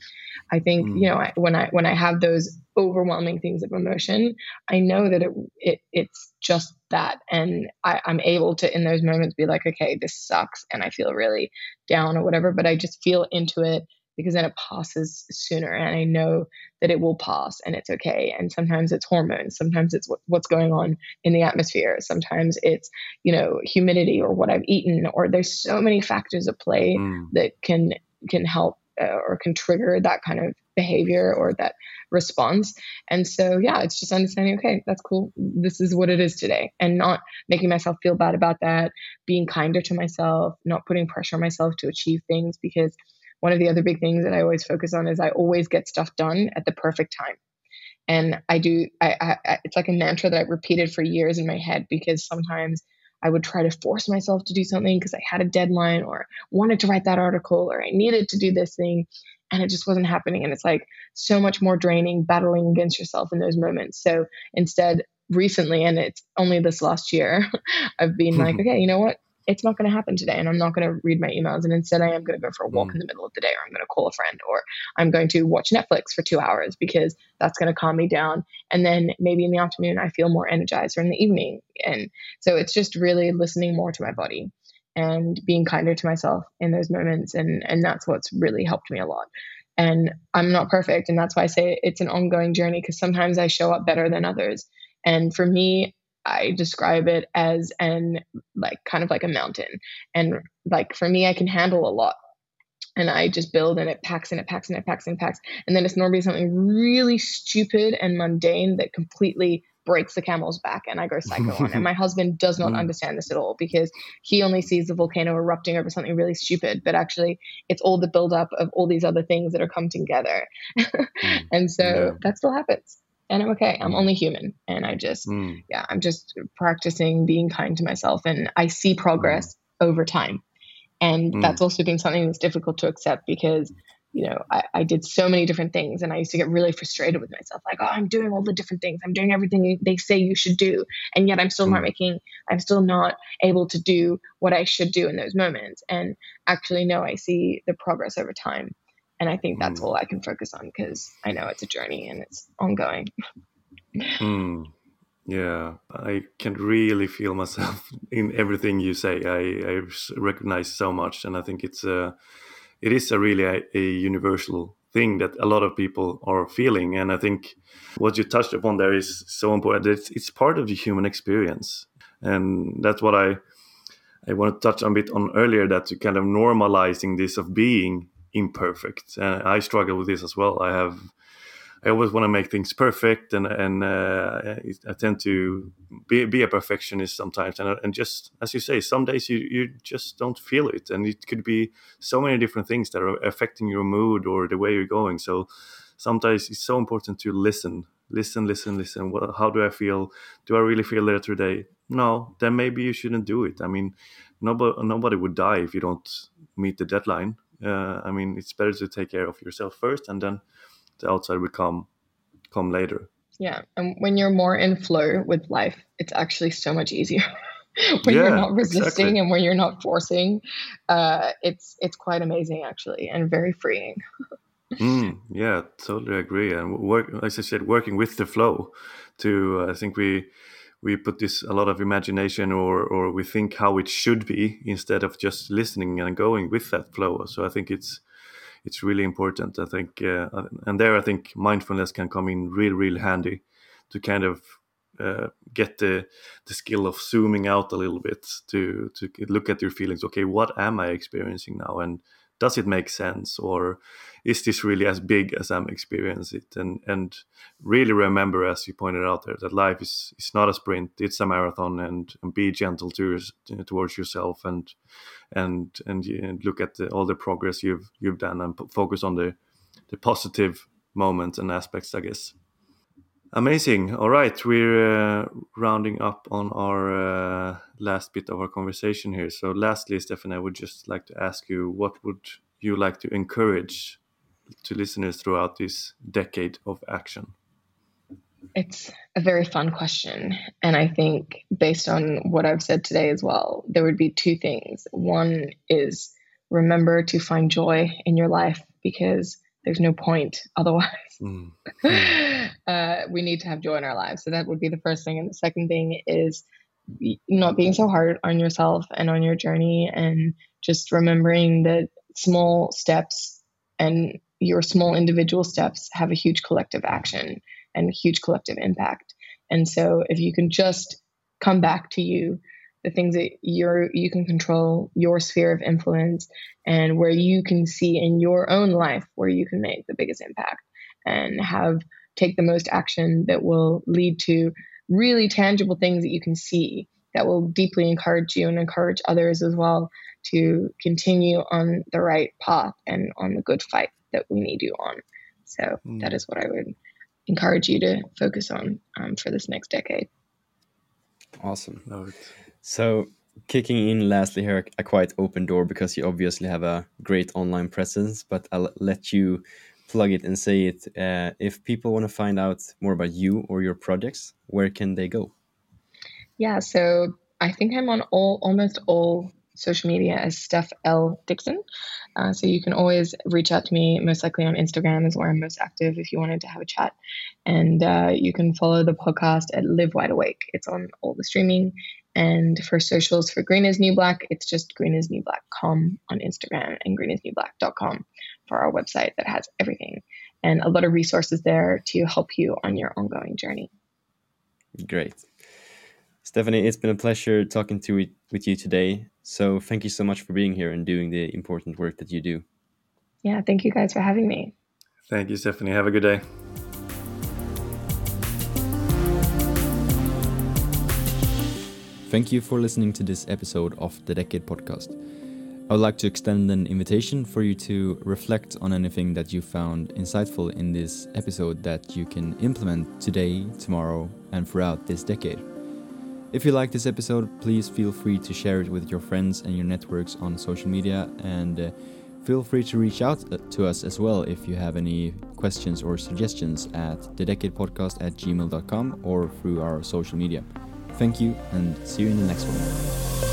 S2: i think mm. you know I, when i when i have those overwhelming things of emotion i know that it, it it's just that and I, i'm able to in those moments be like okay this sucks and i feel really down or whatever but i just feel into it because then it passes sooner and i know that it will pass and it's okay. And sometimes it's hormones sometimes it's what, what's going on in the atmosphere sometimes it's you know humidity or what i've eaten or there's so many factors at play mm. that can can help uh, or can trigger that kind of behavior or that response. And so yeah it's just understanding okay that's cool. This is what it is today and not making myself feel bad about that being kinder to myself not putting pressure on myself to achieve things because one of the other big things that I always focus on is I always get stuff done at the perfect time. And I do, I, I, it's like a mantra that I've repeated for years in my head because sometimes I would try to force myself to do something because I had a deadline or wanted to write that article or I needed to do this thing and it just wasn't happening. And it's like so much more draining battling against yourself in those moments. So instead, recently, and it's only this last year, I've been like, mm-hmm. okay, you know what? It's not going to happen today and I'm not going to read my emails. And instead, I am going to go for a walk mm. in the middle of the day or I'm going to call a friend or I'm going to watch Netflix for two hours because that's going to calm me down. And then maybe in the afternoon, I feel more energized or in the evening. And so it's just really listening more to my body and being kinder to myself in those moments. And, and that's what's really helped me a lot. And I'm not perfect. And that's why I say it's an ongoing journey because sometimes I show up better than others. And for me, I describe it as an like kind of like a mountain. And like for me, I can handle a lot. And I just build and it packs and it packs and it packs and it packs. And then it's normally something really stupid and mundane that completely breaks the camel's back and I go psycho on. And my husband does not mm. understand this at all because he only sees the volcano erupting over something really stupid, but actually it's all the buildup of all these other things that are come together. Mm. and so yeah. that still happens and I'm okay. I'm mm. only human. And I just, mm. yeah, I'm just practicing being kind to myself. And I see progress mm. over time. And mm. that's also been something that's difficult to accept because, you know, I, I, did so many different things and I used to get really frustrated with myself. Like, oh, I'm doing all the different things. I'm doing everything they say you should do. And yet I'm still not mm. making, I'm still not able to do what I should do in those moments. And actually, no, I see the progress over time and i think that's mm. all i can focus on because i know it's a journey and it's ongoing.
S1: Mm. yeah. I can really feel myself in everything you say. I, I recognize so much and i think it's a it is a really a, a universal thing that a lot of people are feeling. And i think what you touched upon there is so important. It's, it's part of the human experience. And that's what i I want to touch a bit on earlier that you kind of normalizing this of being imperfect. And I struggle with this as well. I have I always want to make things perfect, and and uh, I tend to be, be a perfectionist sometimes. And and just as you say, some days you you just don't feel it, and it could be so many different things that are affecting your mood or the way you're going. So sometimes it's so important to listen, listen, listen, listen. How do I feel? Do I really feel there today? No, then maybe you shouldn't do it. I mean, nobody nobody would die if you don't meet the deadline uh, I mean, it's better to take care of yourself first, and then the outside will come come later.
S2: Yeah, and when you're more in flow with life, it's actually so much easier. when yeah, you're not resisting exactly. and when you're not forcing, uh, it's it's quite amazing actually, and very freeing.
S1: mm, yeah, totally agree. And work, as I said, working with the flow. To uh, I think we we put this a lot of imagination or or we think how it should be instead of just listening and going with that flow. So i think it's it's really important. I think uh, and there i think mindfulness can come in real real handy to kind of uh, get the the skill of zooming out a little bit to to look at your feelings. Okay what am i experiencing now? And does it make sense or is this really as big as I'm experiencing it? And and really remember, as you pointed out there, that life is is not a sprint; it's a marathon. And, and be gentle to, towards yourself, and and and, and look at the, all the progress you've you've done, and focus on the the positive moments and aspects. I guess. Amazing. All right, we're uh, rounding up on our uh, last bit of our conversation here. So, lastly, Stefan, I would just like to ask you, what would you like to encourage to listeners throughout this decade of action?
S2: It's a very fun question. And I think, based on what I've said today as well, there would be two things. One is remember to find joy in your life because there's no point otherwise. Mm. uh, we need to have joy in our lives. So that would be the first thing. And the second thing is not being so hard on yourself and on your journey and just remembering that small steps and your small individual steps have a huge collective action and huge collective impact. And so if you can just come back to you, the things that you're you can control, your sphere of influence, and where you can see in your own life where you can make the biggest impact and have take the most action that will lead to really tangible things that you can see that will deeply encourage you and encourage others as well to continue on the right path and on the good fight that we need you on. So mm. that is what I would encourage you to focus on um, for this next decade.
S3: Awesome. So, kicking in lastly here, a quite open door because you obviously have a great online presence, but I'll let you plug it and say it. Uh, if people want to find out more about you or your projects, where can they go?
S2: Yeah, so I think I'm on all almost all social media as Steph L. Dickson. Uh, so you can always reach out to me. Most likely on Instagram is where I'm most active if you wanted to have a chat. And uh, you can follow the podcast at Live Wide Awake. It's on all the streaming. And for socials for Green is New Black, it's just greenisnewblack.com on Instagram and greenisnewblack.com for our website that has everything and a lot of resources there to help you on your ongoing journey.
S3: Great. Stephanie, it's been a pleasure talking to with you today. So thank you so much for being here and doing the important work that you do.
S2: Yeah, thank you guys for having me.
S1: Thank you, Stephanie. Have a good day.
S3: Thank you for listening to this episode of the Decade Podcast. I would like to extend an invitation for you to reflect on anything that you found insightful in this episode that you can implement today, tomorrow, and throughout this decade. If you like this episode, please feel free to share it with your friends and your networks on social media and uh, feel free to reach out uh, to us as well if you have any questions or suggestions at thedecadepodcast at gmail.com or through our social media. Thank you and see you in the next one.